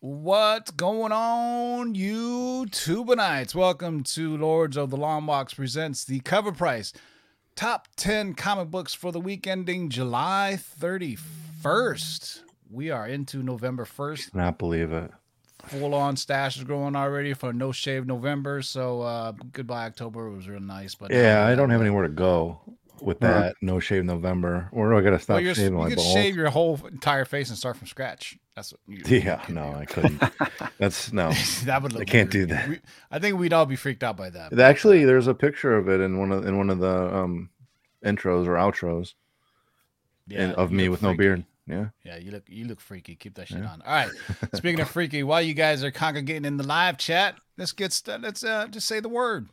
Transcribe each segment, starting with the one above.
What's going on, YouTubeites? Welcome to Lords of the Long Box presents the cover price top 10 comic books for the week ending July 31st. We are into November 1st. Not believe it. Full on stash is growing already for no shave November. So uh, goodbye October. It was real nice, but Yeah, I don't have anywhere to go with that. No shave November. Where Or I gotta stop Well, shaving you my balls. shave your whole entire face and start from scratch. That's what you, yeah, you no, do. I couldn't. That's no. that would look I can't weird. do that. We- I think we'd all be freaked out by that. Actually, there's a picture of it in one of in one of the um intros or outros and, of me with no beard. Yeah. Yeah, you look you look freaky. Keep that shit Yeah. on. All right. Speaking of freaky, while you guys are congregating in the live chat, let's get st- let's uh, just say the word.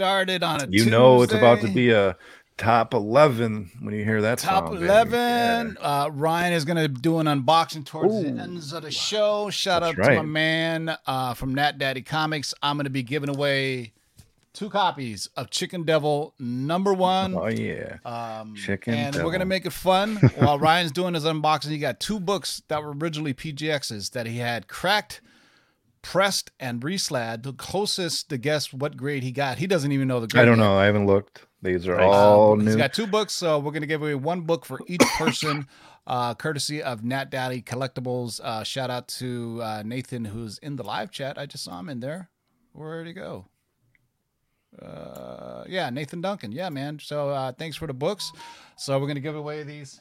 Started on a You know it's about to be a top eleven when you hear that Top song, baby. 11. Uh, Ryan is going to do an unboxing towards the ends of the show. Shout That's out to my man uh, from Nat Daddy Comics. I'm going to be giving away two copies of Chicken Devil number one. Oh yeah. Um, Chicken and we're gonna make it fun while Ryan's doing his unboxing. He got two books that were originally PGXs that he had cracked, pressed, and reslabbed. The closest to guess what grade he got. He doesn't even know the grade. I don't yet. know. I haven't looked. These are Um, all He's new. He's got two books, so we're gonna give away one book for each person, uh, courtesy of Nat Daddy Collectibles. Uh, shout out to uh, Nathan, who's in the live chat. I just saw him in there. Where'd he go? Uh, yeah, Nathan Duncan. Yeah, man. So uh, thanks for the books. So we're gonna give away these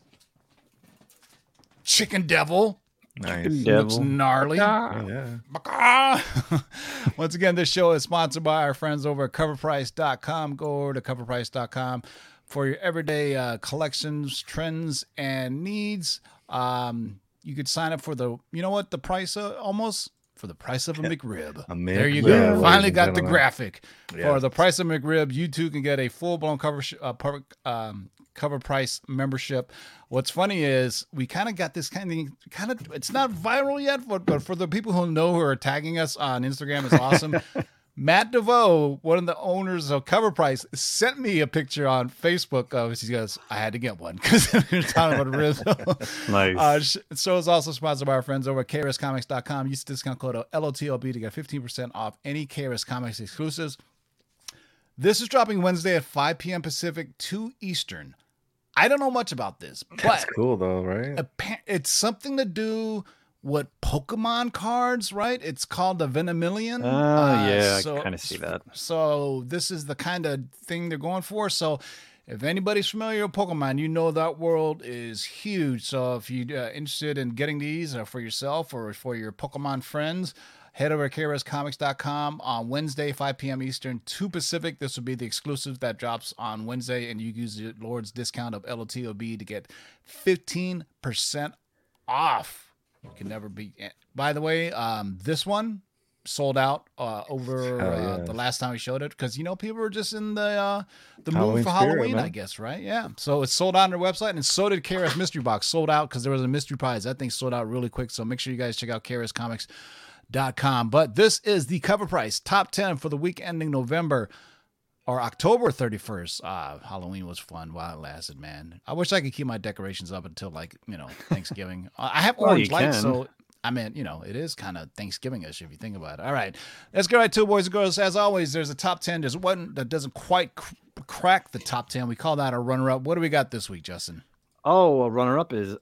Chicken Devil. Nice. Looks gnarly. Yeah. Baka! Once again, this show is sponsored by our friends over at coverprice.com. Go over to coverprice.com for your everyday uh, collections, trends, and needs. Um, you could sign up for the, you know what, the price uh, almost for the price of a McRib. A there you go. ladies Finally got the gentlemen. graphic for the price of McRib. You too can get a full blown cover sh- uh, per- um, cover price membership. What's funny is we kind of got this kind of kind of it's not viral yet, but but for the people who know who are tagging us on Instagram, it's awesome. Matt DeVoe, one of the owners of Cover Price, sent me a picture on Facebook of he goes, I had to get one because we were talking about ribs. Nice. Uh, so it's also sponsored by our friends over at KRSComics.com. Use the discount code LOTLB to get 15% off any KRS Comics exclusives. This is dropping Wednesday at 5 p.m. Pacific, 2 Eastern. I don't know much about this, That's but cool though, right? it's something to do with Pokemon cards, right? It's called the Venomillion. Oh, yeah, I so- kind of see that. so this is the kind of thing they're going for. So if anybody's familiar with Pokemon, you know that world is huge. So if you're uh, interested in getting these uh, for yourself or for your Pokemon friends, head over to KRSComics.com on Wednesday, 5 p.m. Eastern, 2 Pacific. This will be the exclusive that drops on Wednesday, and you use the Lord's discount of LOTLB to get 15% off. You can never be. By the way, um, this one sold out uh, over Hell uh, the last time we showed it because you know people were just in the uh, the Halloween mood for spirit, Halloween, man. I guess, right? Yeah. So it's sold out on their website, and so did KRS Mystery Box. Sold out because there was a mystery prize. That thing sold out really quick. So make sure you guys check out KRSComics.com. But this is the cover price top ten for the week ending November or October 31st. Uh, Halloween was fun while it lasted, man. I wish I could keep my decorations up until like, you know, Thanksgiving. I have Well, orange lights, so I mean, you know, it is kind of Thanksgiving-ish if you think about it. All right, let's get right to it, boys and girls. As always, there's a top 10. There's one that doesn't quite cr- crack the top 10. We call that a runner-up. What do we got this week, Justin? Oh, a runner up is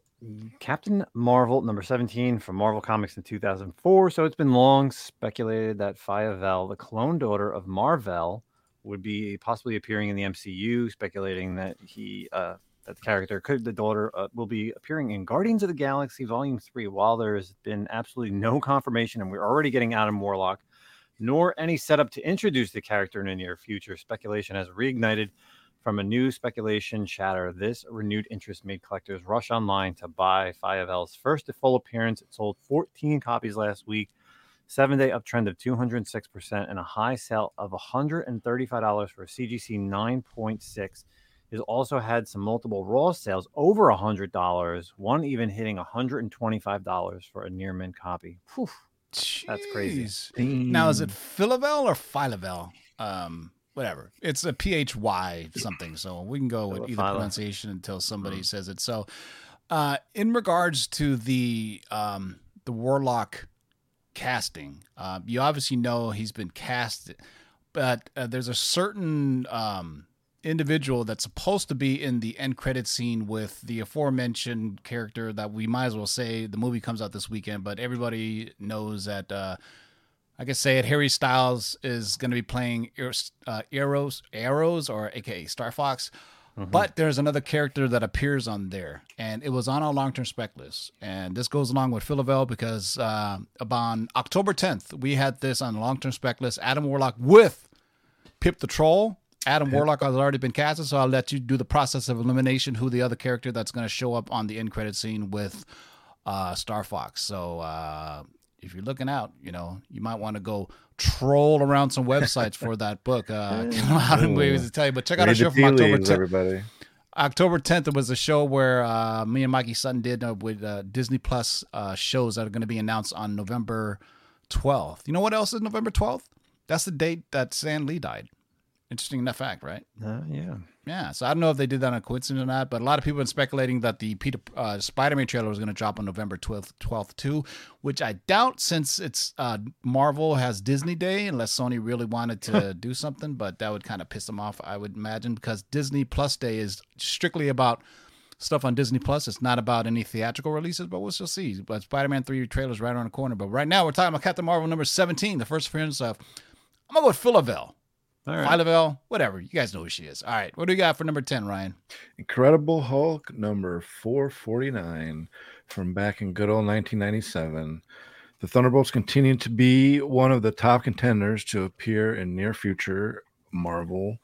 Captain Marvel number 17 from Mar-Vell Comics in 2004. So it's been long speculated that Phyla-Vell, the clone daughter of Marvel, would be possibly appearing in the MCU, speculating that he uh that the character could the daughter uh, will be appearing in Guardians of the Galaxy Volume 3 while there's been absolutely no confirmation and we're already getting Adam Warlock nor any setup to introduce the character in the near future. Speculation has reignited from a new speculation chatter. This renewed interest made collectors rush online to buy Phyla-Vell's first full appearance. It sold 14 copies last week, seven day uptrend of 206%, and a high sale of $135 for a CGC 9.6. Has also had some multiple raw sales over $100, one even hitting $125 for a near mint copy. Phew. That's crazy. Now, is it Phyla-Vell or Phyla-Vell? Um, whatever. It's a P H Y something. So we can go with either pronunciation until somebody says it. So, uh, in regards to the um, the Warlock casting, uh, you obviously know he's been cast, but uh, there's a certain um, individual that's supposed to be in the end credit scene with the aforementioned character that we might as well say the movie comes out this weekend, but everybody knows that. Uh, I can say it. Harry Styles is going to be playing uh, Eros, Eros, or AKA Star Fox. But there's another character that appears on there, and it was on our long-term spec list. And this goes along with Phyla-Vell because uh, on October 10th we had this on the long-term spec list. Adam Warlock with Pip the Troll. Adam Warlock has already been casted, so I'll let you do the process of elimination. Who the other character that's going to show up on the end credit scene with uh, Star Fox. So uh, if you're looking out, you know you might want to go troll around some websites for that book. Uh, I don't know how to ways to tell you, but check out our show from October 10th. everybody. October 10th, it was a show where uh, me and Mikey Sutton did uh, with uh, Disney Plus uh, shows that are going to be announced on November 12th. You know what else is November 12th? That's the date that Stan Lee died. Interesting enough fact, right? Uh, yeah. Yeah, so I don't know if they did that on a coincidence or not, but a lot of people are speculating that the Peter uh, Spider-Man trailer was going to drop on November 12th, 12th too, which I doubt since it's uh, Marvel has Disney Day, unless Sony really wanted to do something, but that would kind of piss them off, I would imagine, because Disney Plus Day is strictly about stuff on Disney Plus. It's not about any theatrical releases, but we'll still see. But Spider-Man 3 trailer's right around the corner. But right now we're talking about Captain Marvel number 17, the first appearance of, I'm going to go with Phyla-Vell. All right. Phyla-Vell, whatever. You guys know who she is. All right. What do we got for number 10, Ryan? Incredible Hulk number 449 from back in good old 1997. The Thunderbolts continue to be one of the top contenders to appear in near future Marvel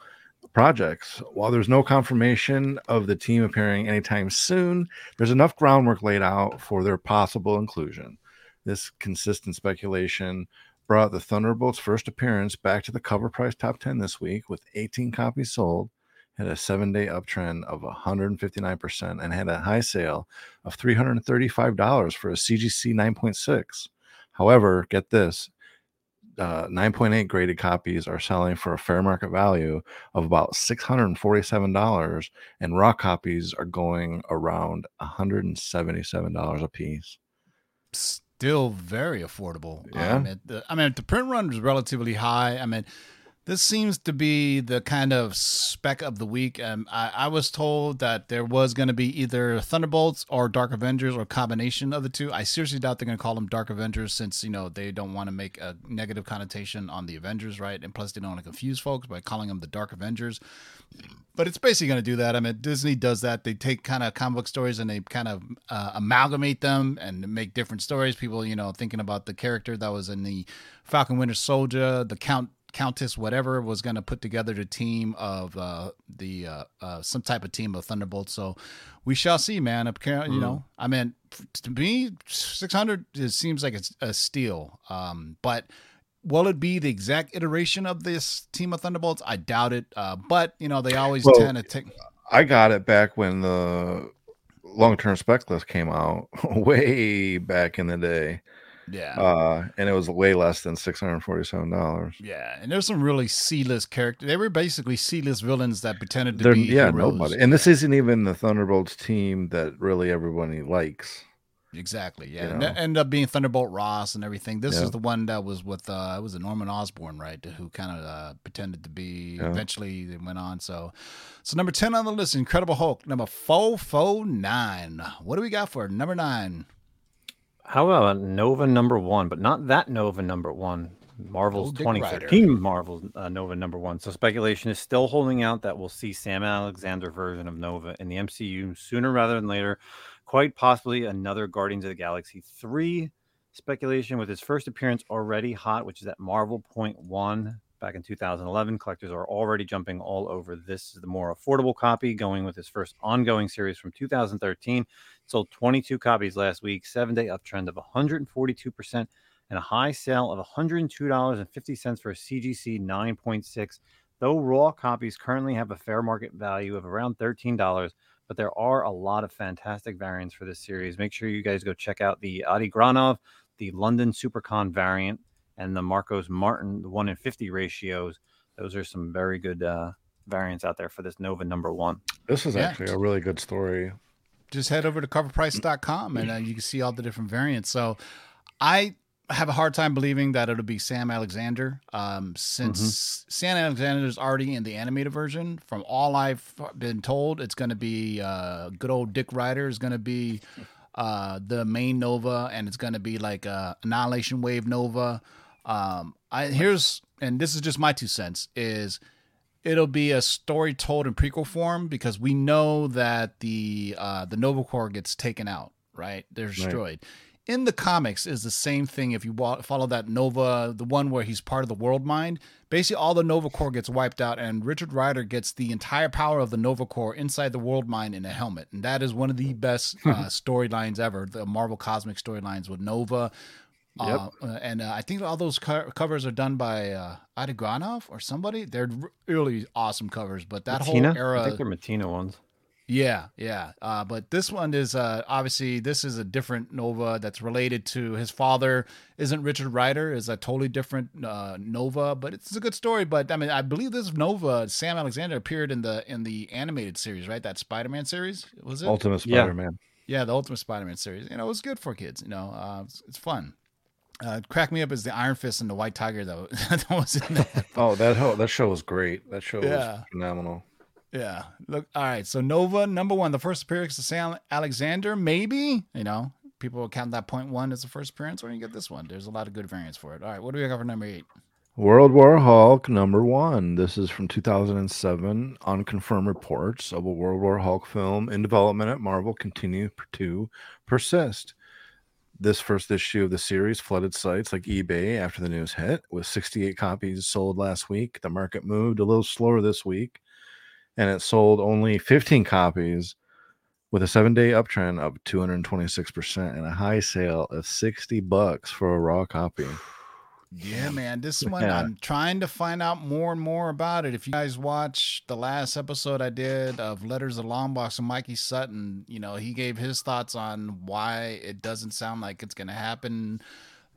projects. While there's no confirmation of the team appearing anytime soon, there's enough groundwork laid out for their possible inclusion. This consistent speculation brought the Thunderbolts' first appearance back to the cover price top 10 this week with 18 copies sold, had a seven day uptrend of 159%, and had a high sale of $335 for a CGC 9.6. However, get this uh, 9.8 graded copies are selling for a fair market value of about $647, and raw copies are going around $177 a piece. Still very affordable. Yeah. Um, the, I mean, the print run is relatively high. I mean, this seems to be the kind of spec of the week. Um, I, I was told that there was going to be either Thunderbolts or Dark Avengers or combination of the two. I seriously doubt they're going to call them Dark Avengers since you know they don't want to make a negative connotation on the Avengers, right? And plus, they don't want to confuse folks by calling them the Dark Avengers. But it's basically going to do that. I mean, Disney does that. They take kind of comic book stories and they kind of uh, amalgamate them and make different stories. People, you know, thinking about the character that was in the Falcon Winter Soldier, the Count Countess, whatever, was going to put together the team of uh, the uh, uh, some type of team of Thunderbolts. So we shall see, man. Apparently, you know, I mean, to me, six hundred it seems like it's a steal. Um, but will it be the exact iteration of this team of Thunderbolts? I doubt it. Uh, but you know, they always Well, tend to take. I got it back when the long term spec list came out, way back in the day. Yeah. Uh, and it was way less than $647. yeah, and there's some really C-list characters. They were basically C-list villains that pretended to They're, be yeah, heroes. nobody. And this isn't even the Thunderbolts team that really everybody likes. Exactly. Yeah. You know? ended up being Thunderbolt Ross and everything. This Yeah. is the one that was with uh it was a Norman Osborn, right? Who kind of uh pretended to be Yeah. eventually they went on. So so number 10 on the list, Incredible Hulk. Number 449. What do we got for number nine? How about Nova number one, but not that Nova number one? Marvel's Old Dick 2013 Marvel's uh, Nova number one. So speculation is still holding out that we'll see Sam Alexander version of Nova in the MCU sooner rather than later. Quite possibly another Guardians of the Galaxy 3 speculation with his first appearance already hot, which is at Marvel Point One back in 2011. Collectors are already jumping all over this is the more affordable copy, going with his first ongoing series from 2013. Sold 22 copies last week, seven day uptrend of 142%, and a high sale of $102.50 for a CGC 9.6. Though raw copies currently have a fair market value of around $13, but there are a lot of fantastic variants for this series. Make sure you guys go check out the Adi Granov, the London Supercon variant, and the Marcos Martin, the 1 in 50 ratios. Those are some very good uh, variants out there for this Nova number one. This is Yeah. actually a really good story. just head over to coverprice.com and uh, you can see all the different variants. So I have a hard time believing that it'll be Sam Alexander um, since Sam Alexander is already in the animated version. From all I've been told, it's going to be uh, good old Dick Rider is going to be uh, the main Nova and it's going to be like a Annihilation Wave Nova. Um, I here's and this is just my two cents is it'll be a story told in prequel form because we know that the uh, the Nova Corps gets taken out, right? They're destroyed. In the comics, is the same thing. If you follow that Nova, the one where he's part of the World Mind, basically all the Nova Corps gets wiped out, and Richard Rider gets the entire power of the Nova Corps inside the World Mind in a helmet, and that is one of the best uh, storylines ever. The Marvel Cosmic storylines with Nova. Uh, uh, and uh, I think all those co- covers are done by uh, Adi Granov or somebody. They're really awesome covers, but that Mattina? whole era, I think they're Mattina ones. yeah, yeah. Uh, but this one is uh, obviously this is a different Nova that's related to his father. Isn't Richard Rider? Is a totally different uh, Nova, but it's a good story. But I mean, I believe this Nova Sam Alexander appeared in the in the animated series, right? That Spider Man series was it? Ultimate Spider Man. Yeah, the Ultimate Spider-Man series. You know, it was good for kids. You know, uh, it's, it's fun. Uh, crack me up is the Iron Fist and the White Tiger though. that was in there. Oh, that ho- that show was great. That show Yeah. was phenomenal. Yeah. Look. All right. So Nova number one, the first appearance of Sam Alexander. Maybe you know people will count that point one as the first appearance, or you get this one. There's a lot of good variants for it. All right. What do we got for number eight? World War Hulk number one. This is from 2007. Unconfirmed reports of a World War Hulk film in development at Marvel continue to persist. This first issue of the series flooded sites like eBay after the news hit, with 68 copies sold last week. The market moved a little slower this week, and it sold only 15 copies with a seven day uptrend of 226% and a high sale of 60 bucks for a raw copy. Yeah, man. This one, Yeah. I'm trying to find out more and more about it. If you guys watch the last episode I did of Letters of Longbox and Mikey Sutton, you know, he gave his thoughts on why it doesn't sound like it's going to happen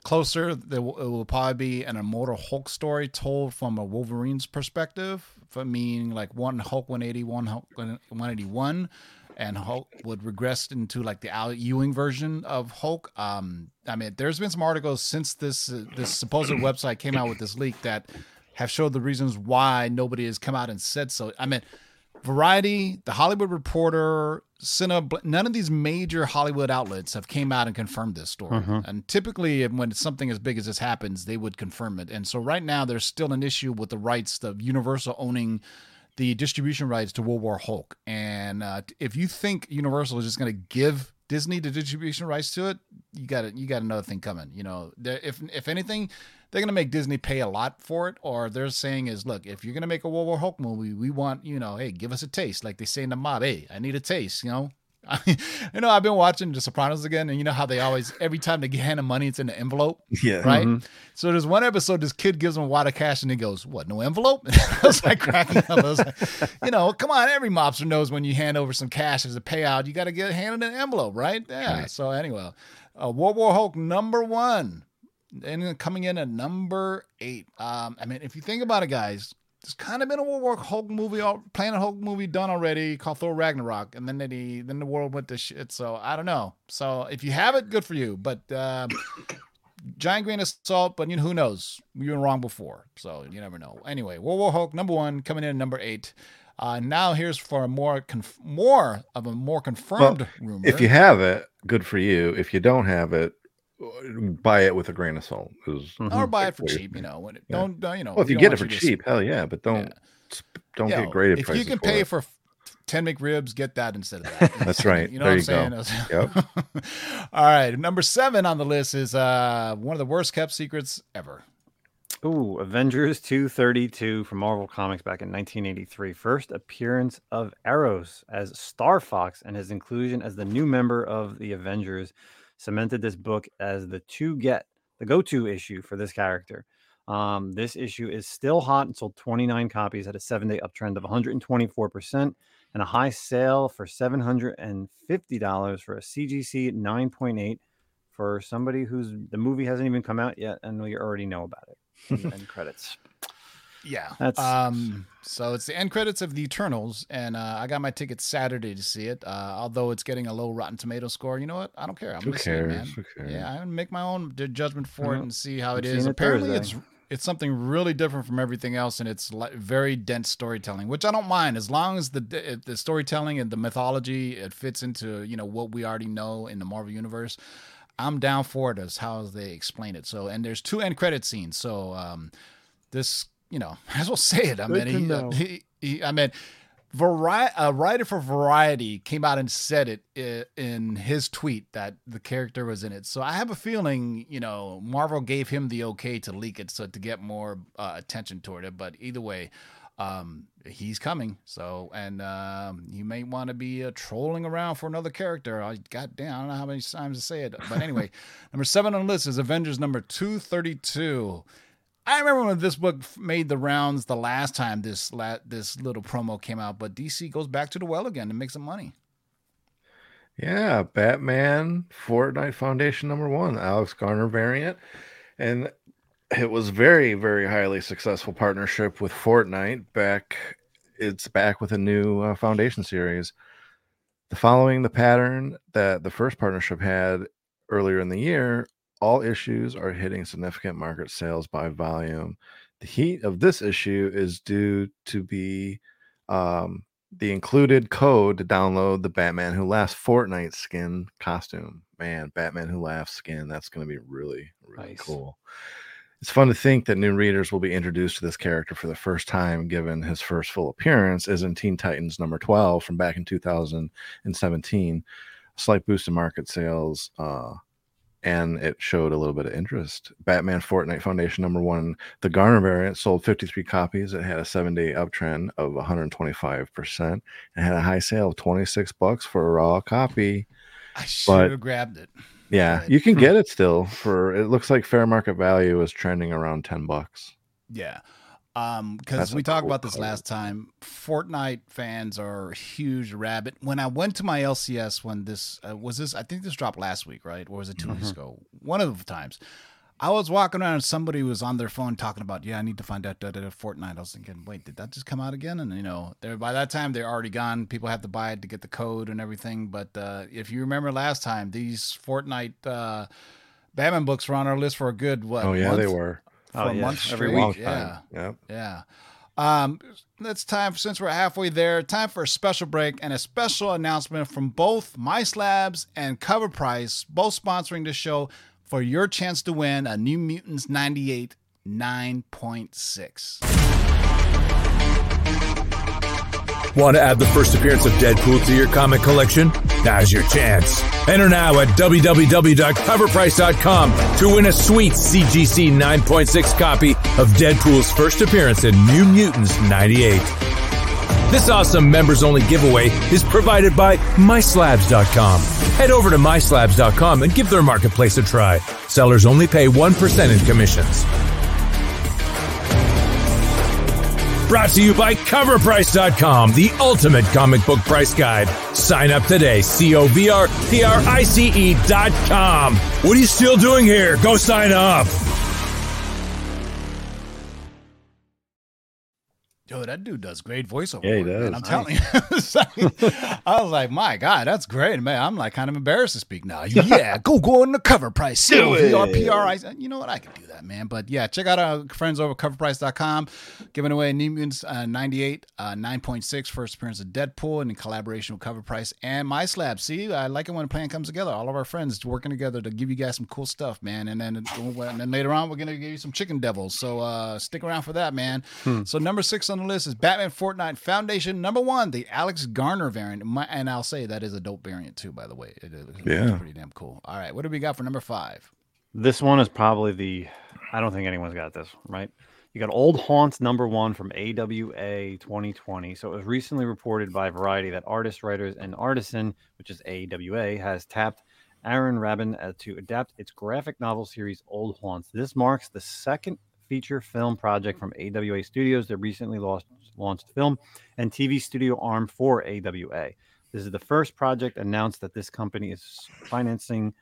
closer. It will probably be an immortal Hulk story told from a Wolverine's perspective, for meaning like one Hulk 180, one Hulk 181 and Hulk would regress into like the Al Ewing version of Hulk. Um, I mean, there's been some articles since this uh, this supposed website came out with this leak that have showed the reasons why nobody has come out and said so. I mean, Variety, The Hollywood Reporter, Cine, none of these major Hollywood outlets have came out and confirmed this story. And typically, when something as big as this happens, they would confirm it. And so right now, there's still an issue with the rights of Universal owning the distribution rights to World War Hulk. And uh, if you think Universal is just going to give Disney the distribution rights to it, you got it. You got another thing coming. You know, if if anything, they're going to make Disney pay a lot for it. Or they're saying is, look, if you're going to make a World War Hulk movie, we want you know, hey, give us a taste. Like they say in the mob, hey, I need a taste. You know. you know, I've been watching The Sopranos again, and you know how they always, every time they hand them money, it's in an envelope Yeah. right? So there's one episode this kid gives him a wad of cash and he goes, "What? No envelope?" I was like cracking up. I was like, you know, come on, every mobster knows when you hand over some cash as a payout, you got to get handed an envelope, right? Yeah. So anyway, uh, World War Hulk number one, and coming in at number eight. Um, I mean, if you think about it, guys. There's kind of been a World War Hulk movie, Planet Hulk movie done already called Thor Ragnarok, and then the then the world went to shit. So I don't know. So if you have it, good for you. But um, giant grain of salt, but you know who knows? We've been wrong before, so you never know. Anyway, World War Hulk number one coming in at number eight. Uh, now here's for a more conf- more of a more confirmed rumor. If you have it, good for you. If you don't have it, buy it with a grain of salt. 'cause- Mhm. or buy it for Weird. cheap, you know. When it, Yeah. don't, don't you know? well, if we you get it for you to cheap, hell yeah, but don't sp- don't Yo, get graded If prices. you can for pay it. for ten McRibs, get that instead of that. That's right. You know There what I'm you saying? go. Yep. All right, number seven on the list is uh, one of the worst kept secrets ever. Ooh, Avengers 232 from Marvel Comics back in 1983. First appearance of Eros as Star Fox and his inclusion as the new member of the Avengers cemented this book as the to get, the go to issue for this character. Um, this issue is still hot and sold 29 copies at a seven day uptrend of 124% and a high sale for $750 for a CGC 9.8 for somebody who's the movie hasn't even come out yet and we already know about it. and, and credits. Yeah. That's- um. So it's the end credits of the Eternals, and uh, I got my ticket Saturday to see it. Uh, although it's getting a low Rotten Tomato score, you know what? I don't care. I'm Who see it, cares? Who cares? Yeah, I'm gonna make my own judgment for it and see how it is. Apparently, Thursday. it's it's something really different from everything else, and it's li- very dense storytelling, which I don't mind as long as the the storytelling and the mythology it fits into you know what we already know in the Marvel universe. I'm down for it as how they explain it. So, and there's two end credit scenes. So, um, this, you know, I as well say it. I Good mean, he, know. he, he, I mean, Vari- a writer for Variety came out and said it in his tweet that the character was in it. So I have a feeling, you know, Marvel gave him the okay to leak it so to get more uh, attention toward it. But either way, um, he's coming. So, and um, you may want to be uh, trolling around for another character. I, God damn, I don't know how many times to say it. But anyway, number seven on the list is Avengers number 232. I remember when this book made the rounds the last time this la- this little promo came out, but DC goes back to the well again to make some money. Yeah, Batman Fortnite Foundation number one, Alex Garner variant. And it was very, very highly successful partnership with Fortnite. Back, it's back with a new uh, Foundation series. The following the pattern that the first partnership had earlier in the year, all issues are hitting significant market sales by volume. The heat of this issue is due to be um, the included code to download the Batman Who Laughs Fortnite skin costume. Man, Batman Who Laughs skin, that's going to be really, really Nice. cool. It's fun to think that new readers will be introduced to this character for the first time, given his first full appearance is in Teen Titans number 12 from back in 2017. A slight boost in market sales uh, and it showed a little bit of interest. Batman Fortnite Foundation number one, the Garner variant sold 53 copies. It had a seven day uptrend of 125% and had a high sale of 26 bucks for a raw copy. I should but- have grabbed it. Yeah, you can hmm. get it still for it looks like fair market value is trending around 10 bucks. Yeah. Um, because we talked cool about this code. last time. Fortnite fans are huge rabbit. When I went to my LCS, when this uh, was this, I think this dropped last week, right? Or was it 2 weeks ago? One of the times. I was walking around and somebody was on their phone talking about, yeah, I need to find out da, da, da, Fortnite. I was thinking, wait, did that just come out again? And you know, they're by that time they're already gone. People have to buy it to get the code and everything. But uh, if you remember last time, these Fortnite uh, Batman books were on our list for a good what? oh yeah, they were. For Oh, a yeah, month every week. Long Yeah. Yep. Yeah. Um, it's time since we're halfway there. Time for a special break and a special announcement from both My Slabs and Cover Price, both sponsoring the show for your chance to win a New Mutants 98 9.6. Want to add the first appearance of Deadpool to your comic collection? Now's your chance. Enter now at www.coverprice.com to win a sweet CGC 9.6 copy of Deadpool's first appearance in New Mutants 98. This awesome members only giveaway is provided by MySlabs.com. Head over to MySlabs.com and give their marketplace a try. Sellers only pay 1% in commissions. Brought to you by CoverPrice.com, the ultimate comic book price guide. Sign up today. C O V R P R I C E dot com. What are you still doing here? Go sign up. Yo, that dude does great voiceover. Yeah, he work, man. does. I'm telling you. Like- I was like, my God, that's great, man. I'm like kind of embarrassed to speak now. Yeah, go go on the cover price. Do it. You know what? I can do that, man. But yeah, check out our friends over at coverprice.com. Giving away New Mutants uh, 98, uh, 9.6, first appearance of Deadpool and in collaboration with Cover Price and My Slab. See, I like it when a plan comes together. All of our friends working together to give you guys some cool stuff, man. And then, and then later on, we're going to give you some chicken devils. So uh, stick around for that, man. So number six on the list is Batman Fortnite Foundation. Number one, the Alex Garner variant. My, and I'll say that is a dope variant too, by the way. It is it's Yeah. pretty damn cool. All right, what do we got for number five? This one is probably the. I don't think anyone's got this right. You got Old Haunts number one from AWA 2020. So it was recently reported by Variety that Artists, Writers, and Artisan, which is AWA, has tapped Aaron Rabin uh, to adapt its graphic novel series Old Haunts. This marks the second feature film project from AWA Studios, the recently launched, film and TV studio arm for AWA. This is the first project announced that this company is financing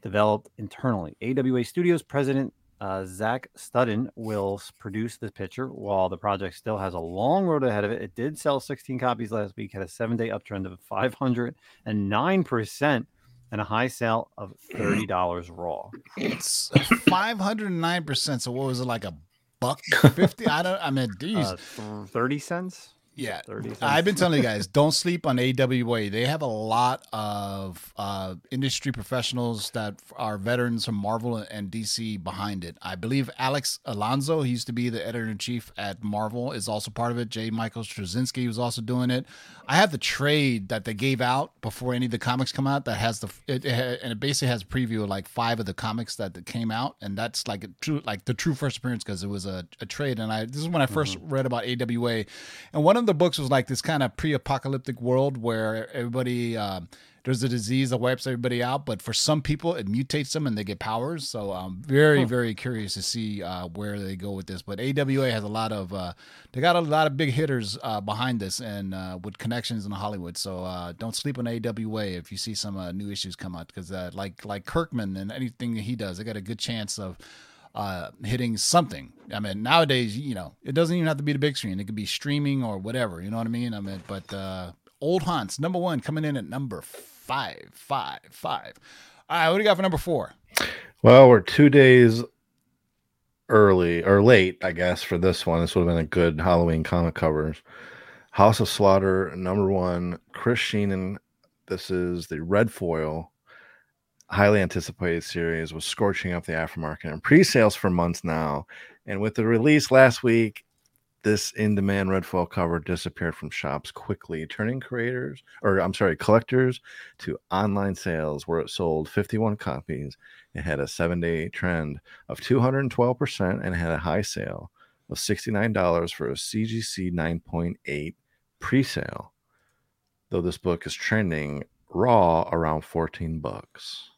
developed internally. AWA Studios president uh, Zach Studin will produce this picture while the project still has a long road ahead of it. It did sell 16 copies last week, had a seven day uptrend of 509% and a high sale of $30 raw. It's five hundred nine percent. So what was it like a buck fifty? I don't. I mean, geez. Uh, 30 cents? Yeah, 30. I've been telling you guys, don't sleep on AWA. They have a lot of uh, industry professionals that are veterans from Marvel and DC behind it. I believe Alex Alonso, he used to be the editor in chief at Marvel, is also part of it. J. Michael Straczynski was also doing it. I have the trade that they gave out before any of the comics come out that has the it, it and it basically has a preview of like five of the comics that, that came out, and that's like a true like the true first appearance because it was a, a trade. And I this is when I 1st read about AWA, and one of the books was like this kind of pre-apocalyptic world where everybody. Um, there's a disease that wipes everybody out, but for some people it mutates them and they get powers. So I'm very, very curious to see uh, where they go with this. But AWA has a lot of uh, they got a lot of big hitters uh, behind this and uh, with connections in Hollywood. So uh, don't sleep on AWA if you see some uh, new issues come out because uh, like like Kirkman and anything that he does, they got a good chance of uh, hitting something. I mean, nowadays, you know, it doesn't even have to be the big screen. It could be streaming or whatever. You know what I mean? I mean, but uh, Old Haunts, number one, coming in at number five, five, five. All right, what do you got for number four? Well, we're two days early or late, I guess, for this one. This would have been a good Halloween comic covers. House of Slaughter, number one, Chris Shehan. This is the red foil, highly anticipated series, was scorching up the aftermarket and pre-sales for months now. And with the release last week, this in-demand red foil cover disappeared from shops quickly, turning creators, or I'm sorry, collectors, to online sales where it sold 51 copies. It had a seven-day trend of 212% and had a high sale of $69 for a CGC 9.8 pre-sale. Though this book is trending raw around 14 bucks.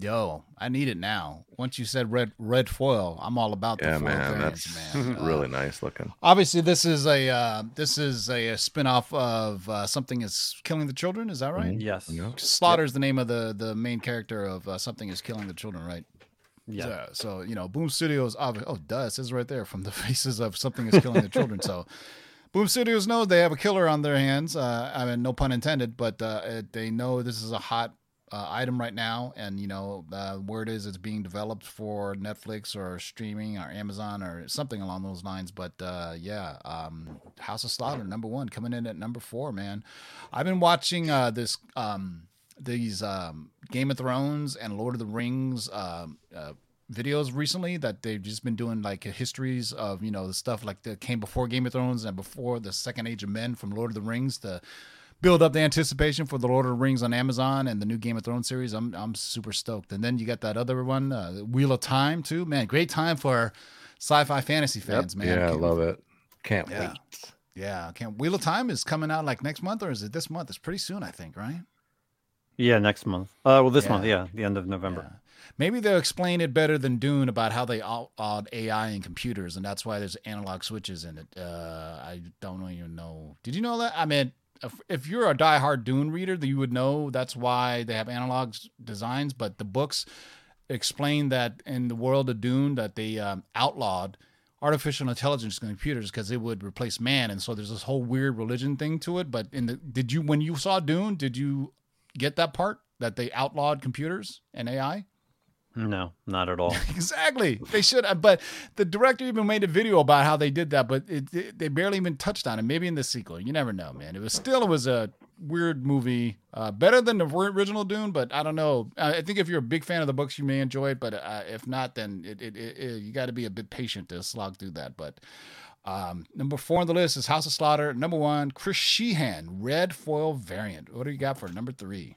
Yo, I need it now. Once you said red red foil, I'm all about the Yeah, foil man, variants, that's man. Uh, really nice looking. Obviously, this is a uh, this is a, a spinoff of uh, something is killing the children. Is that right? Yes. Yeah. Slaughter's the name of the the main character of uh, something is killing the children, right? Yeah. So, so, you know, Boom Studios. Obvi- oh, dust is right there from the faces of something is killing the children. So, Boom Studios know they have a killer on their hands. Uh, I mean, no pun intended, but uh, it- they know this is a hot uh, item right now, and you know, uh, word is it's being developed for Netflix or streaming or Amazon or something along those lines. But uh, yeah, um, House of Slaughter number one coming in at number four. Man, I've been watching uh, this. Um, these um, Game of Thrones and Lord of the Rings um, uh, videos recently that they've just been doing like histories of you know the stuff like that came before Game of Thrones and before the Second Age of Men from Lord of the Rings to build up the anticipation for the Lord of the Rings on Amazon and the new Game of Thrones series. I'm I'm super stoked. And then you got that other one, uh, Wheel of Time too. Man, great time for sci-fi fantasy fans, man. yeah, I love it. Can't Yeah. wait. Yeah, can't. Wheel of Time is coming out like next month or is it this month? It's pretty soon, I think, right? Yeah, next month. Uh, well, this Yeah. month, yeah, the end of November. Yeah. Maybe they'll explain it better than Dune about how they outlawed AI and computers, and that's why there's analog switches in it. Uh, I don't even know. Did you know that? I mean, if, you're a diehard Dune reader, you would know that's why they have analog designs. But the books explain that in the world of Dune, that they um, outlawed artificial intelligence computers because it would replace man, and so there's this whole weird religion thing to it. But in the did you when you saw Dune, did you get that part that they outlawed computers and AI? No, not at all. Exactly. They should have. But the director even made a video about how they did that, but it, it- they barely even touched on it. Maybe in the sequel. You never know, man. It was still it was a weird movie. Uh, better than the original Dune, but I don't know. I think if you're a big fan of the books, you may enjoy it. But uh, if not, then it, it- you got to be a bit patient to slog through that. But um, number four on the list is House of Slaughter. Number one, Chris Shehan, red foil variant. What do you got for number three?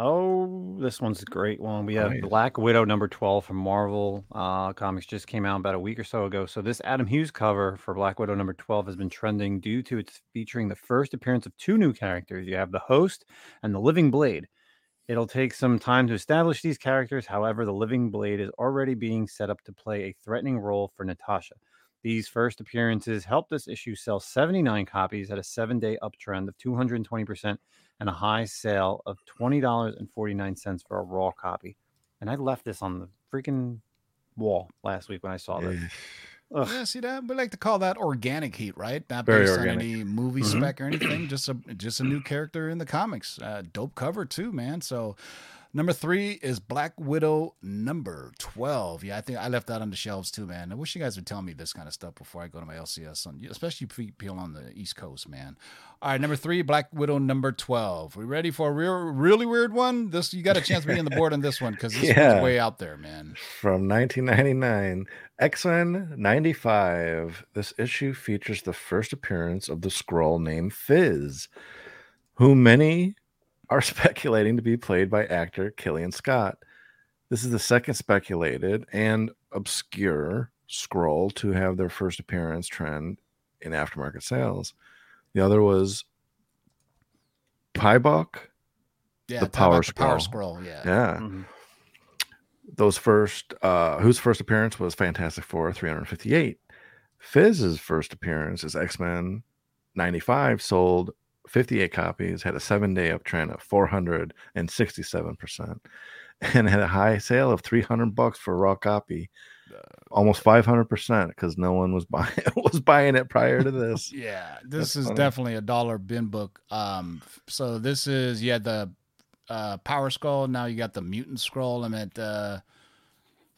Oh, this one's a great one. We have Nice. Black Widow number 12 from Marvel uh, Comics just came out about a week or so ago. So this Adam Hughes cover for Black Widow number 12 has been trending due to its featuring the first appearance of two new characters. You have the Host and the Living Blade. It'll take some time to establish these characters. However, the Living Blade is already being set up to play a threatening role for Natasha. These first appearances helped this issue sell 79 copies at a seven day uptrend of 220% and a high sale of $20.49 for a raw copy. And I left this on the freaking wall last week when I saw this. Yeah. Ugh. Yeah, see that we like to call that organic heat, right? Not Very based organic. on any movie Mhm. spec or anything. Just a just a new character in the comics. Uh, dope cover too, man. So number three is Black Widow number twelve. Yeah, I think I left that on the shelves too, man. I wish you guys would tell me this kind of stuff before I go to my LCS, on, especially peel on the East Coast, man. All right, number three, Black Widow number twelve. We ready for a real, really weird one? This you got a chance to be on the board on this one because this Yeah. one's way out there, man. From 1999, X Men 95. This issue features the first appearance of the Skrull named Fizz, who many are speculating to be played by actor Killian Scott. This is the second speculated and obscure Skrull to have their first appearance trend in aftermarket sales. The other was Paibok. Yeah, The Power about the Power Skrull. Skrull. Yeah. Yeah. Mhm. those first uh whose first appearance was Fantastic Four 358. Fizz's first appearance is X-Men 95 sold 58 copies, had a 7-day uptrend of 467% and had a high sale of 300 bucks for a raw copy. Almost 500% cuz no one was buying was buying it prior to this. Yeah, this That's is funny. definitely a dollar bin book. Um, so this is you had the uh, Power Skrull. Now you got the Mutant Skrull. I mean, uh,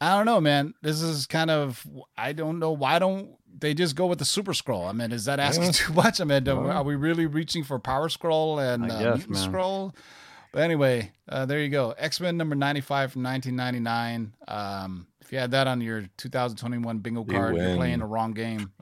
I don't know, man. This is kind of I don't know why don't they just go with the Super Skrull? I mean, is that asking Yeah. too much? I mean, do- are we really reaching for Power Skrull and uh, guess, Mutant man. Skrull? But anyway, uh, there you go. X Men number ninety five from nineteen ninety nine. Um, If you had that on your 2021 bingo card, you're playing the wrong game.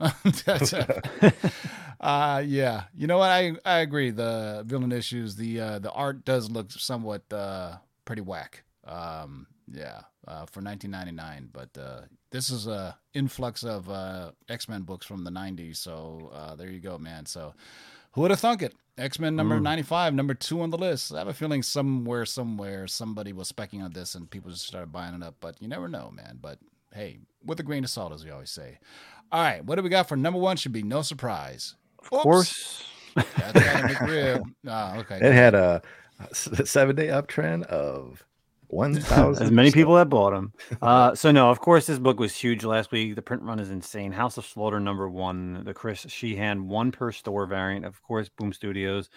Uh, yeah, you know what? I I agree. The villain issues, the uh, the art does look somewhat uh, pretty whack. Um, yeah, uh, for 1999, but uh, this is a influx of uh, X Men books from the 90s. So uh, there you go, man. So who would have thunk it? X Men number Mm. 95, number two on the list. I have a feeling somewhere, somewhere, somebody was specking on this and people just started buying it up. But you never know, man. But hey, with a grain of salt, as we always say. All right, what do we got for number one? Should be no surprise. Of course. That's got a McRib. Oh, okay. It had a seven day uptrend of one thousand. As many people that bought them. Uh, so no, of course, this book was huge last week. The print run is insane. House of Slaughter number one, the Chris Shehan one per store variant. Of course, Boom Studios.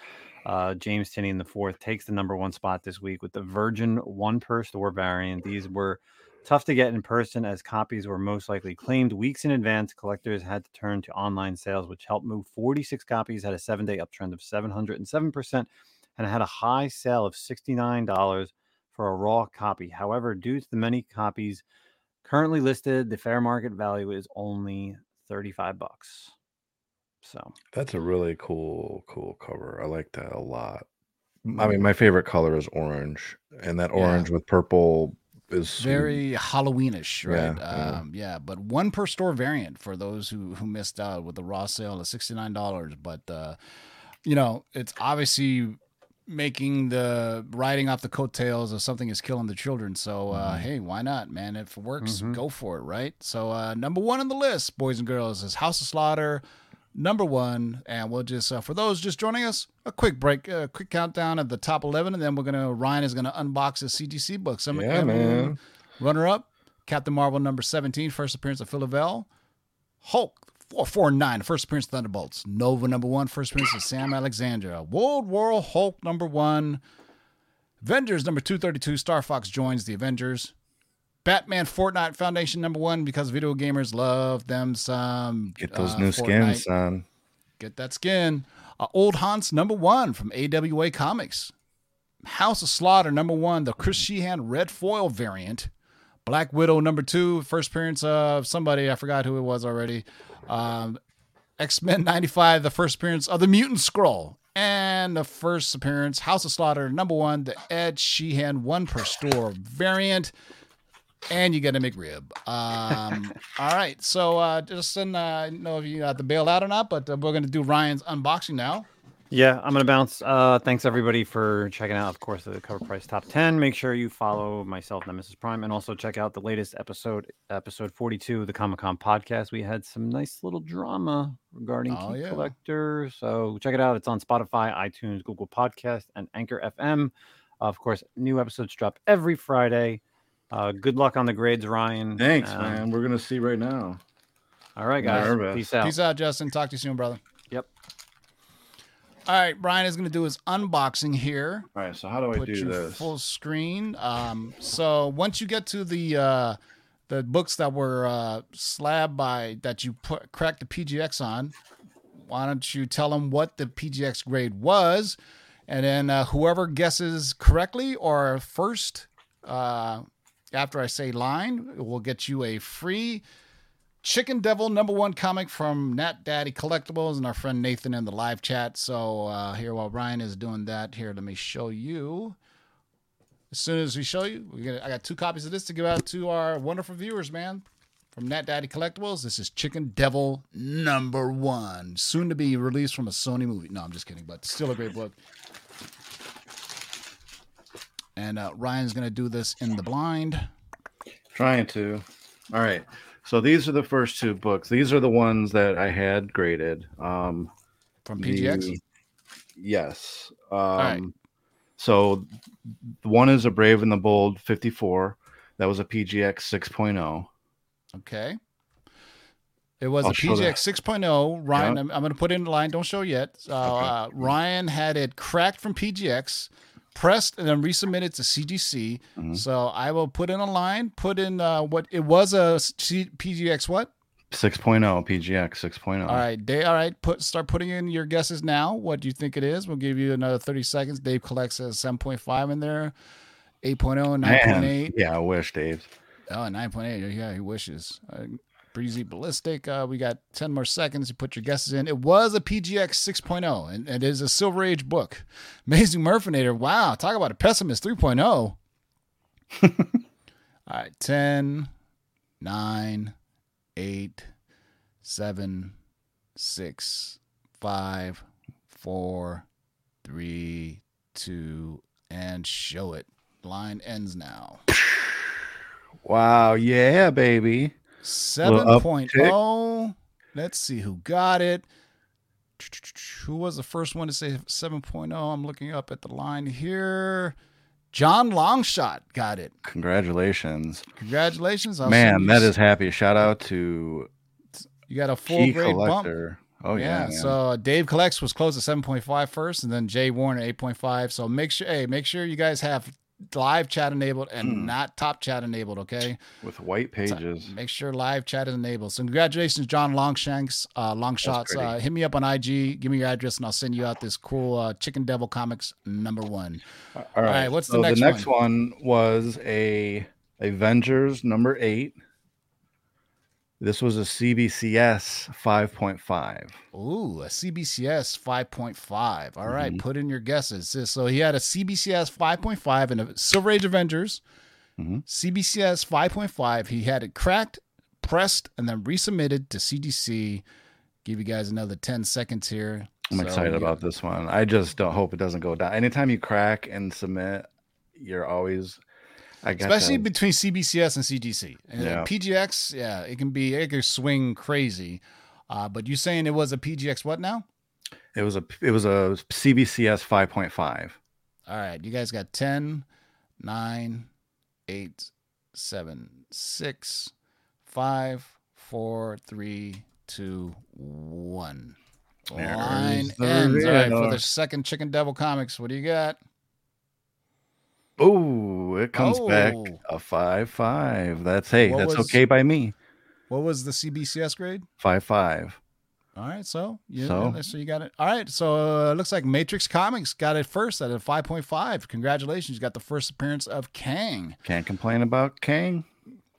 Uh, James Tynion in the fourth takes the number one spot this week with the Virgin one per store variant. These were tough to get in person as copies were most likely claimed weeks in advance. Collectors had to turn to online sales, which helped move 46 copies, had a seven day uptrend of 707%, and had a high sale of $69 for a raw copy. However, due to the many copies currently listed, the fair market value is only 35 bucks. So, That's a really cool, cool cover. I like that a lot. I mean, my favorite color is orange, and that Yeah. orange with purple is very Halloweenish, right? Yeah, yeah. Um, yeah, but one per store variant for those who who missed out with the raw sale of sixty nine dollars. But uh, you know, it's obviously making the riding off the coattails of something is killing the children. So uh, hey, why not, man? If it works, Mhm. go for it, right? So uh, number one on the list, boys and girls, is House of Slaughter. Number one, and we'll just uh, for those just joining us, a quick break, a quick countdown of the top eleven, and then we're gonna Ryan is gonna unbox his CGC book. Some Yeah, man. Runner up, Captain Marvel number 17, first appearance of Phil Phyla-Vell. Hulk 449, first appearance of Thunderbolts. Nova number one, first appearance of Sam Alexander. World War Hulk number one. Avengers number 232, Star Fox joins the Avengers. Batman Fortnite Foundation number one because video gamers love them some. get those uh, new Fortnite. skins, son. Get that skin. Uh, Old Haunts number one from AWA Comics. House of Slaughter number one, the Chris Shehan red foil variant. Black Widow number two, first appearance of somebody I forgot who it was already. Um, X Men '95, the first appearance of the Mutant Skrull, and the first appearance House of Slaughter number one, the Ed Sheehan one per store variant. And you get a McRib. Um, all right. So, uh, Justin, uh, I don't know if you got the bail out or not, but uh, we're going to do Ryan's unboxing now. Yeah, I'm going to bounce. Uh, thanks everybody for checking out, of course, the cover price top 10. Make sure you follow myself and Mrs. Prime and also check out the latest episode, episode 42 of the Comic Con podcast. We had some nice little drama regarding Oh, Key yeah. Collector. So check it out. It's on Spotify, iTunes, Google Podcast, and Anchor FM. Of course, new episodes drop every Friday. Uh, good luck on the grades, Ryan. Thanks, Um, man. We're gonna see right now. All right, guys. Nervous. Peace out. Peace out, Justin. Talk to you soon, brother. Yep. All right. Brian is going to do his unboxing here. All right, so how do I Put do this? full screen. Um, so once you get to the uh, the books that were uh, slabbed by that you put cracked the PGX on, why don't you tell them what the PGX grade was, and then uh, whoever guesses correctly or first uh, after I say line will get you a free Chicken Devil number one comic from Nat Daddy Collectibles and our friend Nathan in the live chat. So uh, here, while Ryan is doing that, here let me show you. As soon as we show you, we I got two copies of this to give out to our wonderful viewers, man. From Nat Daddy Collectibles, this is Chicken Devil number one, soon to be released from a Sony movie. No, I'm just kidding, but still a great book. And uh, Ryan's gonna do this in the blind. Trying to. All right. So these are the first two books. These are the ones that I had graded. Um, From PGX. the- yes. Um, right. So one is a Brave and the Bold 54. That was a PGX 6.0. Okay. It was I'll a. PGX 6.0. Ryan, Yeah. I'm, I'm going to put it in the line. Don't show yet. Uh, uh, Ryan had it cracked from PGX, pressed, and then resubmitted to CGC. Mhm. So I will put in a line, put in uh, what it was a C- PGX what? 6.0 PGX 6.0. All right, Dave. All right, put start putting in your guesses now. What do you think it is? We'll give you another 30 seconds. Dave collects a 7.5 in there, 8.0, Man, 9.8. Yeah, I wish, Dave. Oh, 9.8. Yeah, he wishes. Breezy Ballistic. Uh, we got 10 more seconds to put your guesses in. It was a PGX 6.0, and it is a Silver Age book. Amazing Murphinator. Wow. Talk about a pessimist 3.0. All right. 10, 9, 8, 7, 6, 5, 4, 3, 2, and show it. Line ends now. Wow, yeah, baby. Little 7.0. Let's see who got it. Who was the first one to say 7.0? I'm looking up at the line here. John Longshot got it. Congratulations. Congratulations. I'll Man, that is happy. Shout out to You got a full grade bump. Oh yeah. yeah. So uh, Dave Collects was closed at 7.5 first, and then Jay Warren at 8.5. So make sure, hey, make sure you guys have live chat enabled and Hmm. not top chat enabled. Okay. with white pages. Make sure live chat is enabled. So congratulations, John Longshanks, uh, Longshots. Uh, hit me up on IG. Give me your address, and I'll send you out this cool uh, Chicken Devil Comics number one. All right. right, what's the so next the next one? was a Avengers number eight. This was a CBCS 5.5. Ooh, a CBCS 5.5. All right, Mhm. put in your guesses. So- he had a CBCS 5.5 and a Silver Age Avengers. Mhm. CBCS 5.5. He had it cracked, pressed, and then resubmitted to CGC. Give you guys another 10 seconds here. I'm So excited you- about this one. I just don't hope it doesn't go down. Anytime you crack and submit, you're always. I got especially that- between CBCS and CGC. And Yeah. PGX, yeah, it can be it can swing crazy. Uh, but you saying it was a PGX what now? It was a it was a CBCS 5.5. All right, you guys got 10, 9, 8, 7, 6, 5, 4, 3, 2, 1. There's Line ends. All right, for the second Chicken Devil Comics, what do you got? Oh, it comes back Oh. a five five. That's hey, What that's was- okay by me. What was the CBCS grade? Five five. All right, so yeah, So? so, you got it. All right, so uh, it looks like Matrix Comics got it first at a 5.5. Congratulations, you got the first appearance of Kang. Can't complain about Kang.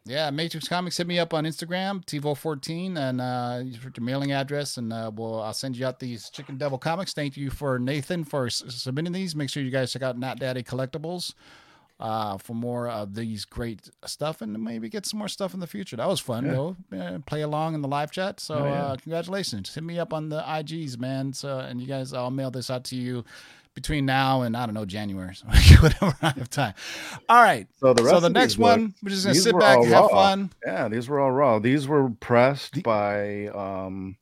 Yeah, Matrix Comics hit me up on Instagram, TiVo14, and uh, put your mailing address, and uh, we'll I'll send you out these Chicken Devil comics. Thank you for Nathan for s- submitting these. Make sure you guys check out Nat Daddy Collectibles uh, for more of these great stuff, and maybe get some more stuff in the future. That was fun, Yeah. though. Uh, play along in the live chat. So Oh, yeah. uh, congratulations. Hit me up on the IGs, man. So and you guys, I'll mail this out to you between now and I don't know January, so whatever I have time. All right. So the rest So the next one, books- we're just gonna sit back, have raw. fun. Yeah, these were all raw. These were pressed The- by um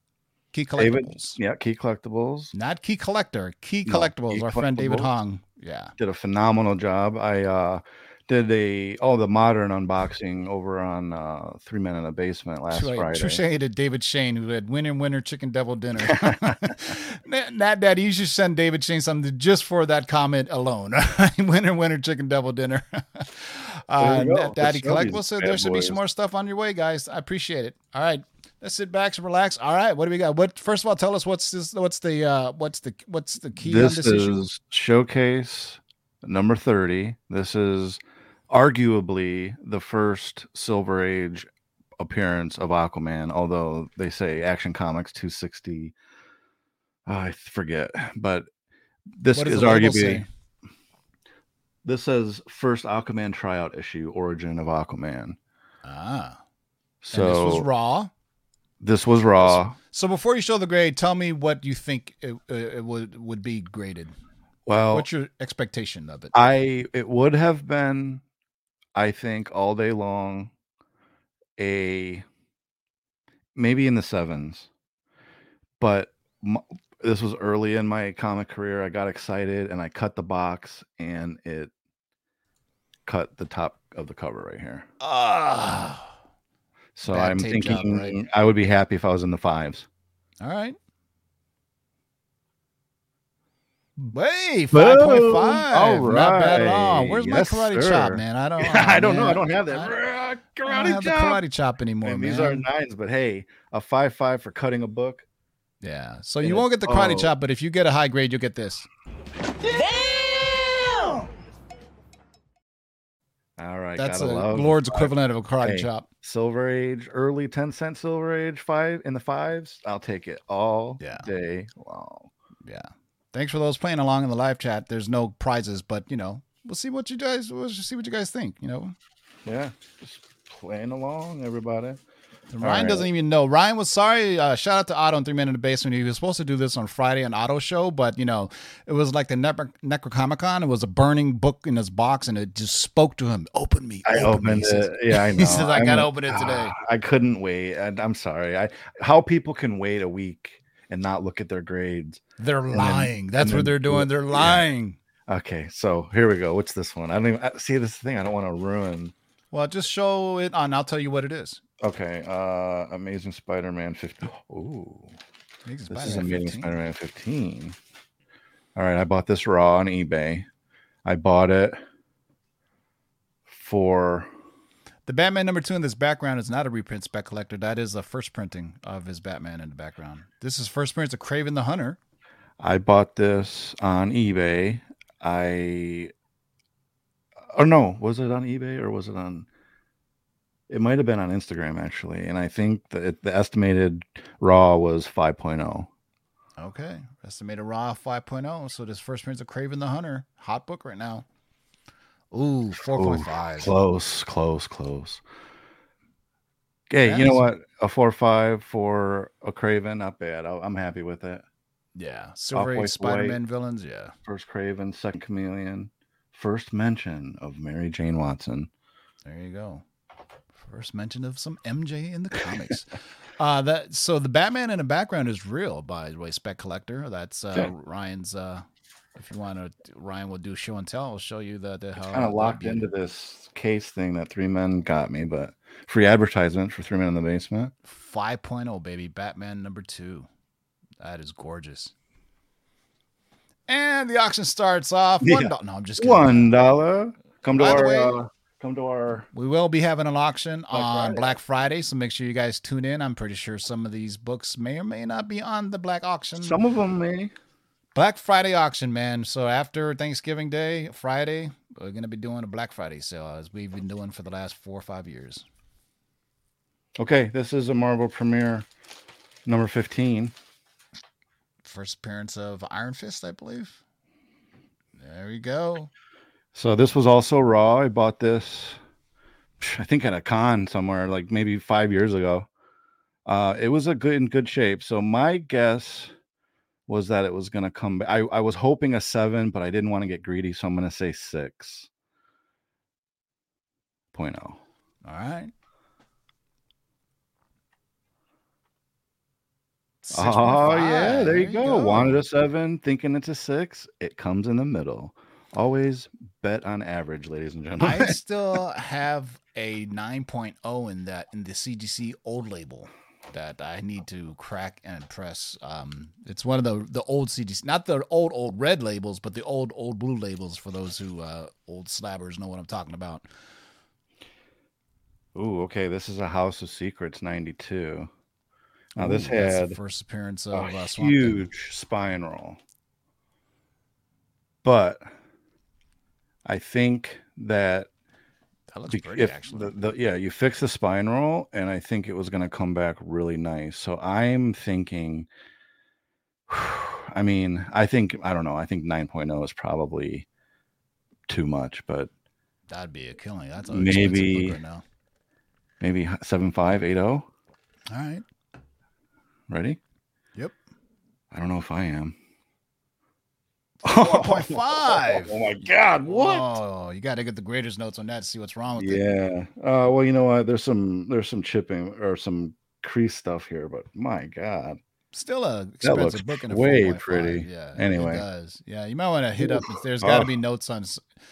Key David. collectibles. Yeah, Key Collectibles Not key collector, key No, collectibles. Key our friend David Hong. Yeah. did a phenomenal job. I uh did a oh the modern unboxing over on uh Three Men in the Basement last True, Friday. true shade to David Shane, who had winner, winner, chicken devil dinner. Nat Daddy, you should send David Shane something just for that comment alone. winner, winner, chicken devil dinner. uh, There you go. Nat Daddy Let's show these Collectible. So there should be some more stuff on your way, guys. I appreciate it. All right. Let's sit back and relax. All right, what do we got? What first of all, tell us what's this? What's the uh, what's the what's the key this this is issue? showcase number 30 this is arguably the first silver age appearance of aquaman although they say action comics 260 i forget but this is arguably this says first aquaman tryout issue origin of aquaman Ah, so and this was raw. this was raw So before you show the grade, tell me what you think it, uh, it would would be graded. well What's your expectation of it? I it would have been, I think, all day long, a maybe in the sevens, but m- this was early in my comic career. I got excited and I cut the box and it cut the top of the cover right here. Ah, So I'm tape job, thinking right? I would be happy if I was in the fives. all right. Hey, five point five. All Not bad at all. right. Where's Yes, my karate sir. chop, man? I don't. I oh, don't know. I don't have that. I, Karate I don't have the chop. karate chop anymore, And man. these are nines, but hey, a five five for cutting a book. yeah. So and you won't get the karate oh. chop, but if you get a high grade, you'll get this. All right, That's a the Lord's five. equivalent of a karate Hey. chop. Silver Age, early 10 cent Silver Age, five in the fives. I'll take it all Yeah. day long. Yeah. Thanks for those playing along in the live chat. There's no prizes, but you know, we'll see what you guys we'll see what you guys think. You know, Yeah, just playing along, everybody. Ryan right. doesn't even know. Ryan was sorry. Uh, shout out to Otto and Three Men in the Basement. He was supposed to do this on Friday on Otto show, but you know, it was like the Necro- Necrocomic-Con. It was a burning book in his box, and it just spoke to him. Open me. I open me," opened says. it. Yeah, I know. He says, "I I'm gotta open it today." I couldn't wait. And I'm sorry. I how people can wait a week and not look at their grades. They're then- lying. That's what then they're doing. They're Yeah. lying. Okay, so here we go. What's this one? I don't even I- see this thing. I don't want to ruin. Well, just show it on. I'll tell you what it is. Okay, uh Amazing Spider-Man 15. Ooh. Makes This Spider-Man Amazing 15. Spider-Man 15. All right, I bought this raw on eBay. I bought it for The Batman number two in this background is not a reprint spec collector. That is a first printing of his Batman in the background. This is first prints of Kraven the Hunter. I bought this on eBay. I or no, was it on eBay or was it on it might have been on Instagram actually, and I think that the estimated raw was oh. 5.0. Okay. Estimated raw 5.0. So this first prints of Kraven the Hunter. Hot book right now. Ooh, 4.5. Close, close, close. Okay, That you know is- what? A four five for a Kraven, not bad. I- I'm happy with it. Yeah. Silver Spider Man villains. Yeah. First Kraven, second Chameleon, first mention of Mary Jane Watson. There you go. First mention of some MJ in the comics. uh that so the Batman in the background is real, by the way, spec collector. That's uh Okay. Ryan's uh if you want to Ryan will do show and tell, I'll show you the, the how kind of locked into this case thing that Three Men got me, but free advertisement for Three Men in the Basement. 5.0 baby Batman number 2. That is gorgeous. And the auction starts off one Yeah. No, I'm just kidding. One dollar. Come to By our way- uh, come to our We will be having an auction on Friday. Black Friday, so make sure you guys tune in. I'm pretty sure some of these books may or may not be on the Black auction. some of them may. Black Friday auction, man. So after Thanksgiving Day, Friday, we're gonna be doing a Black Friday sale as we've been doing for the last four or five years. Okay, this is a Marvel premiere number 15. First appearance of Iron Fist, I believe. There we go. So this was also raw. I bought this, I think at a con somewhere, like maybe five years ago. Uh, it was a good in good shape. So my guess was that it was going to come back. I, I was hoping a seven, but I didn't want to get greedy, so I'm going to say six point oh. All right. Oh ah, yeah, 6.5. there you go. Wanted a seven, thinking it's a six. It comes in the middle. Always bet on average, ladies and gentlemen. I still have a 9.0 in that in the CGC old label that I need to crack and press. Um, it's one of the the old CDs, not the old old red labels, but the old old blue labels for those who uh, old slabbers know what I'm talking about. Ooh, okay. This is a House of Secrets 92. Now this Ooh, that's had the first appearance of a uh, huge spine roll. But I think that That looks pretty if actually. the, the yeah, you fix the spine roll, and I think it was going to come back really nice. So I'm thinking. I mean, I think I don't know. I think 9.0 is probably too much, but That'd be a killing. That's a maybe- maybe right now. maybe 7580. All right. Ready? Yep. I don't know if I am. 4.5. Oh my god, what? Oh, you got to get the graders notes on that to see what's wrong with it. Yeah. Uh, well, you know what? There's some there's some chipping or some crease stuff here, but my god. Still a expensive book in a way 4.5. pretty. Yeah. Anyway. it does. Yeah, you might want to hit up. There's got to be notes on.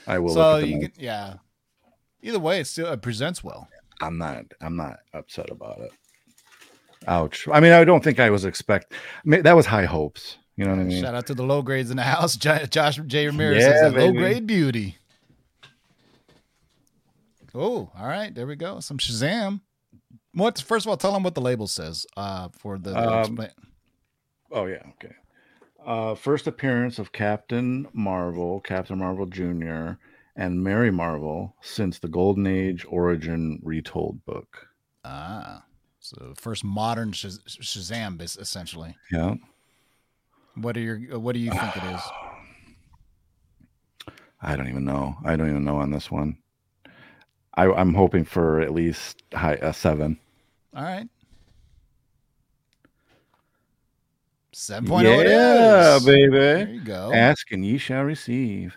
I will. So look at the you get yeah. Either way, it still it presents well. I'm not. I'm not upset about it. Ouch. I mean, I don't think I was expect. I mean, that was high hopes. You know what I mean? Shout out to the low grades in the house. Josh J Ramirez Yeah, says low grade beauty. Oh, all right. There we go. Some Shazam. What? First of all, tell them what the label says. Uh, for the, the Um, Oh yeah. Okay. Uh, first appearance of Captain Marvel, Captain Marvel Junior, and Mary Marvel since the Golden Age Origin Retold book. Ah, so first modern Shaz- Shazam, essentially. Yeah. What are your What do you think it is? I don't even know. I don't even know on this one. I, I'm hoping for at least high a seven. All right. 7.0 it yeah, is. There baby. you go. Ask and ye shall receive.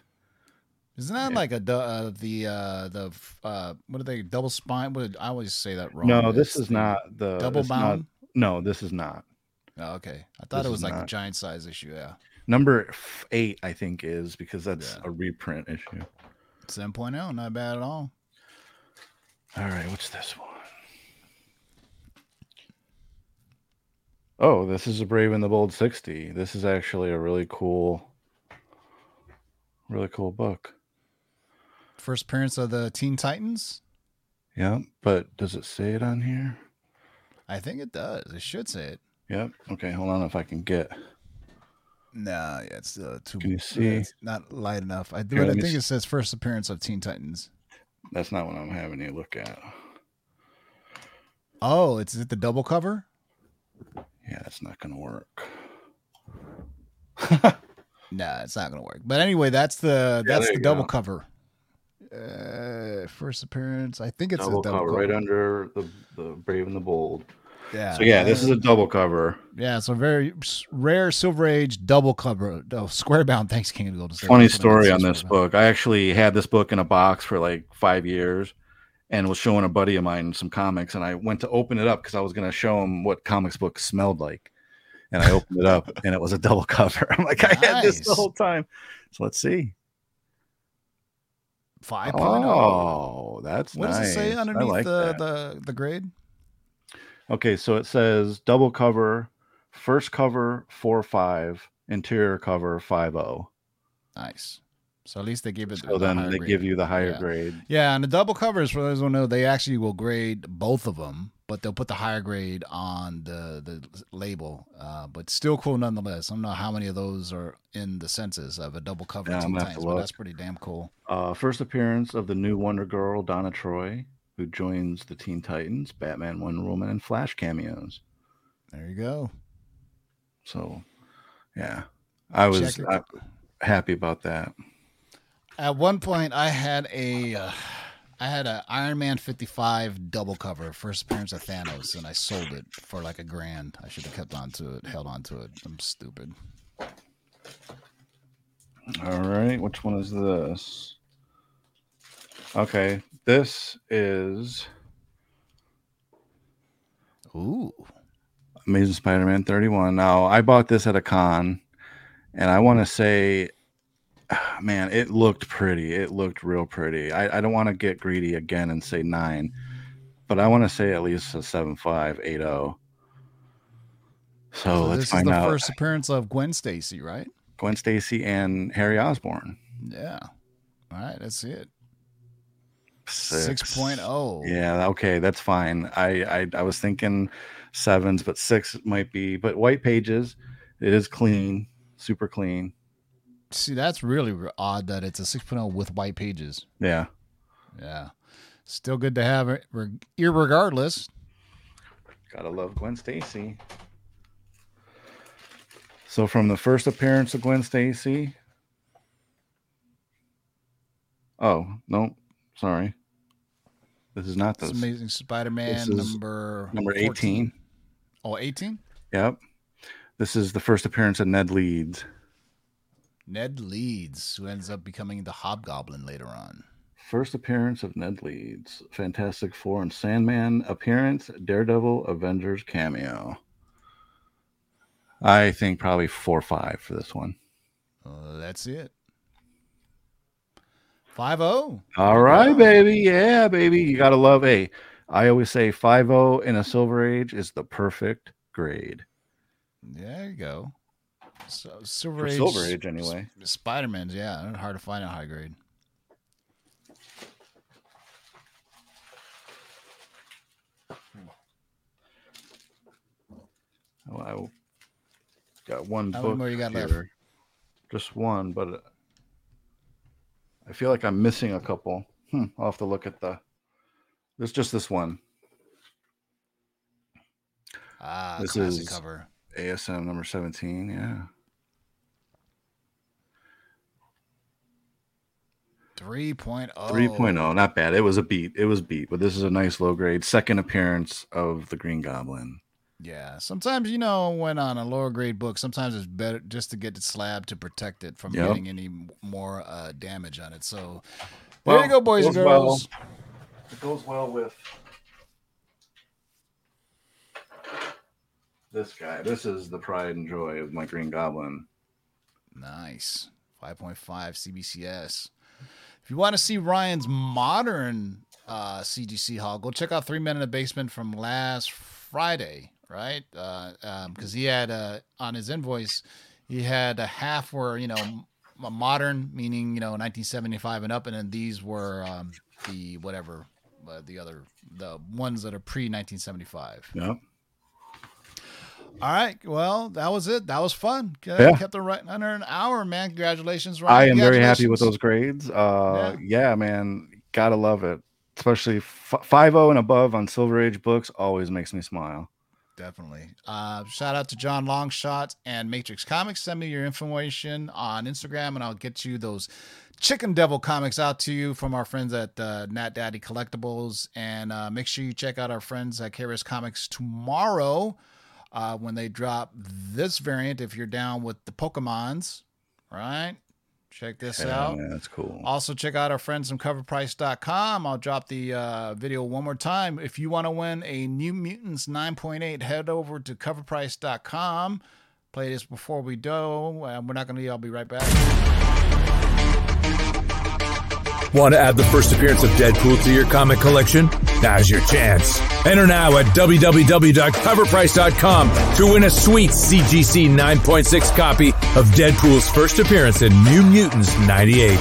Isn't that like a uh, the uh, the uh, what are they double spine? What did, I always say that wrong. No, this It's is not the double it's not- bound. no, this is not. Oh, okay, I thought This it was like a not. giant size issue. Yeah, Number eight, I think, is because that's Yeah. a reprint issue. 7.0, not bad at all. All right, what's this one? Oh, this is a Brave and the Bold 60. This is actually a really cool, really cool book. First appearance of the Teen Titans. Yeah, but does it say it on here? I think it does. It should say it. Yep. Okay, hold on if I can get. Nah, yeah, it's uh, too. Can you see? It's not light enough. I do. Here, I think s- it says first appearance of Teen Titans. That's not what I'm having you look at. Oh, it's is it the double cover? Yeah, that's not going to work. Nah, it's not gonna work. But anyway, that's the Yeah, that's the double go. cover. Uh, first appearance. I think it's double, a double cover, cover. right under the, the Brave and the Bold. Yeah. So, yeah, this is a double cover. Yeah, so very rare Silver Age double cover. Oh, square bound. Thanks, King of the Golden State. funny That's what it story on this book. I actually had this book in a box for like five years and was showing a buddy of mine some comics. And I went to open it up because I was going to show him what comics books smelled like. And I opened it up and it was a double cover. I'm like, I had this the whole time. So let's see. 5.0. Oh, that's what nice. does it say underneath like the, that. the the grade? Okay, so it says double cover, first cover four five, interior cover five oh. Nice. So at least they give it. So the then they grade. give you the higher Yeah. grade. Yeah, and the double covers for those who know, they actually will grade both of them, but they'll put the higher grade on the the label. Uh, but still cool nonetheless. I don't know how many of those are in the census of a double cover Yeah, I'm Teen gonna have to Titans, but that's pretty damn cool. Uh, first appearance of the new Wonder Girl, Donna Troy, who joins the Teen Titans, Batman, Wonder Woman, and Flash cameos. There you go. So, yeah, I was it. uh, happy about that. At one point, I had a, uh, I had a Iron Man fifty five double cover, first appearance of Thanos, and I sold it for like a grand. I should have kept on to it, held on to it. I'm stupid. All right, which one is this? Okay, this is Ooh, Amazing Spider-Man 31. Now, I bought this at a con, and I want to say, man, it looked pretty. It looked real pretty. I, I don't want to get greedy again and say nine, but I want to say at least a seven five eight zero. So, so let's this is the first appearance of Gwen Stacy, right? Gwen Stacy and Harry Osborn. Yeah. All right, let's it. Six. 6.0. Yeah, okay, that's fine. I, I I was thinking sevens, but six might be. But white pages, it is clean, super clean. See, that's really odd that it's a 6.0 with white pages. Yeah. Yeah. Still good to have it, reg- irregardless. Gotta love Gwen Stacy. So from the first appearance of Gwen Stacy. Oh, no, sorry. This is not It's this. Amazing Spider-Man This number Number 14. 18. Oh, 18? Yep. This is the first appearance of Ned Leeds. Ned Leeds, who ends up becoming the Hobgoblin later on. First appearance of Ned Leeds. Fantastic Four and Sandman appearance. Daredevil Avengers cameo. I think probably four or five for this one. Uh, that's it. 5-0. All right, baby. Yeah, baby. You gotta love a. I always say 5 in a silver age is the perfect grade. There you go. So Silver For Age, Silver Age, anyway. Spider Man's, yeah, hard to find a high grade. Oh, I got one How book. many more you got left? Just one, but uh, I feel like I'm missing a couple. Hmm, I'll have to look at the. There's just this one. Ah, This is- cover. ASM number 17. Yeah. 3.0. 3.0. Not bad. It was a beat. It was beat, but this is a nice low grade second appearance of the Green Goblin. Yeah. Sometimes, you know, when on a lower grade book, sometimes it's better just to get the slab to protect it from Yep. getting any more uh, damage on it. So there you go, boys and goes well. girls. It goes well with this guy. This is the pride and joy of my Green Goblin. Nice. 5.5 CBCS. If you want to see Ryan's modern uh, CGC haul, go check out Three Men in the Basement from last Friday, right? Because um, he had uh, on his invoice, he had a half were, you know, m- modern, meaning, you know, 1975 and up, and then these were um, the whatever, uh, the other, the ones that are pre 1975. Yep. All right. Well, that was it. That was fun. Yeah. Kept it right under an hour, man. Congratulations, Ryan. I am very happy with those grades. Uh, yeah. yeah, man, gotta love it. Especially five zero and above on Silver Age books always makes me smile. Definitely. Uh, shout out to John Longshot and Matrix Comics. Send me your information on Instagram, and I'll get you those Chicken Devil comics out to you from our friends at uh, Nat Daddy Collectibles. And uh, make sure you check out our friends at KRS Comics tomorrow uh, when they drop this variant. If you're down with the Pokemons, right? Check this Yeah, out. man, that's cool. Also, check out our friends from coverprice.com. I'll drop the uh, video one more time. If you want to win a New Mutants 9.8, head over to coverprice.com. Play this before we do. Uh, we're not going to be, I'll be right back. Want to add the first appearance of Deadpool to your comic collection? Now's your chance. Enter now at www.coverprice.com to win a sweet CGC 9.6 copy of Deadpool's first appearance in New Mutants 98.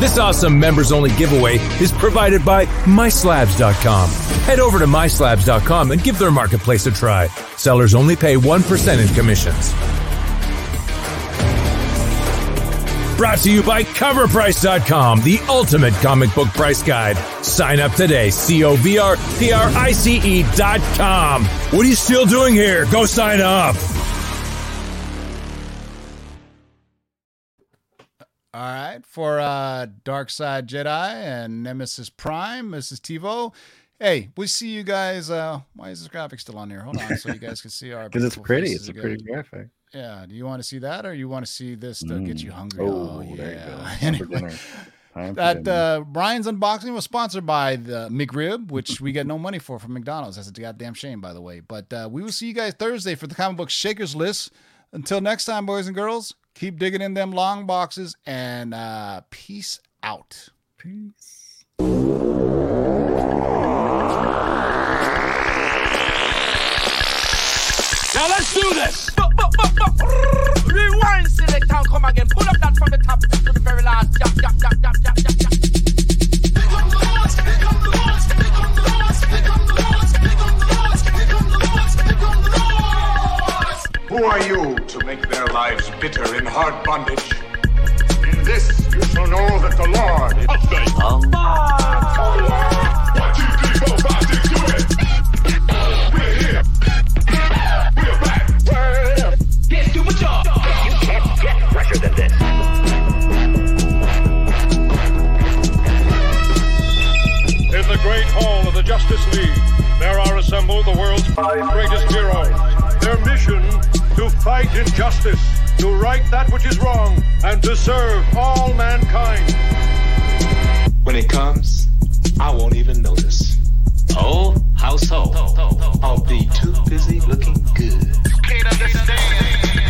This awesome members only giveaway is provided by MySlabs.com. Head over to MySlabs.com and give their marketplace a try. Sellers only pay 1% in commissions. Brought to you by CoverPrice.com, the ultimate comic book price guide. Sign up today. C O V R P R I C E dot com. What are you still doing here? Go sign up. All right. For uh, Dark Side Jedi and Nemesis Prime, Mrs. TiVo. Hey, we see you guys. Uh, why is this graphic still on here? Hold on, so you guys can see our. Because it's pretty. It's a again. pretty graphic. Yeah. Do you want to see that, or you want to see this to get you hungry? Oh, Oh, yeah. there you go. Anyway, dinner. Time for that uh, Brian's unboxing was sponsored by the McRib, which we get no money for from McDonald's. That's a goddamn shame, by the way. But uh, we will see you guys Thursday for the comic book Shakers list. Until next time, boys and girls, keep digging in them long boxes and uh, peace out. Peace. Now let's do this. Rewind, select and come again. Pull up that from the top to the very last. Jump, jump, jump. Who are you to make their lives bitter in hard bondage? In this you shall know that the Lord is One, two, three, four, five, six, do it! We're here! We're back! Get to the job. In the great hall of the Justice League, there are assembled the world's five greatest heroes. Their mission to fight injustice, to right that which is wrong, and to serve all mankind. When it comes, I won't even notice. Oh, how so? I'll be too busy looking good. You can't understand.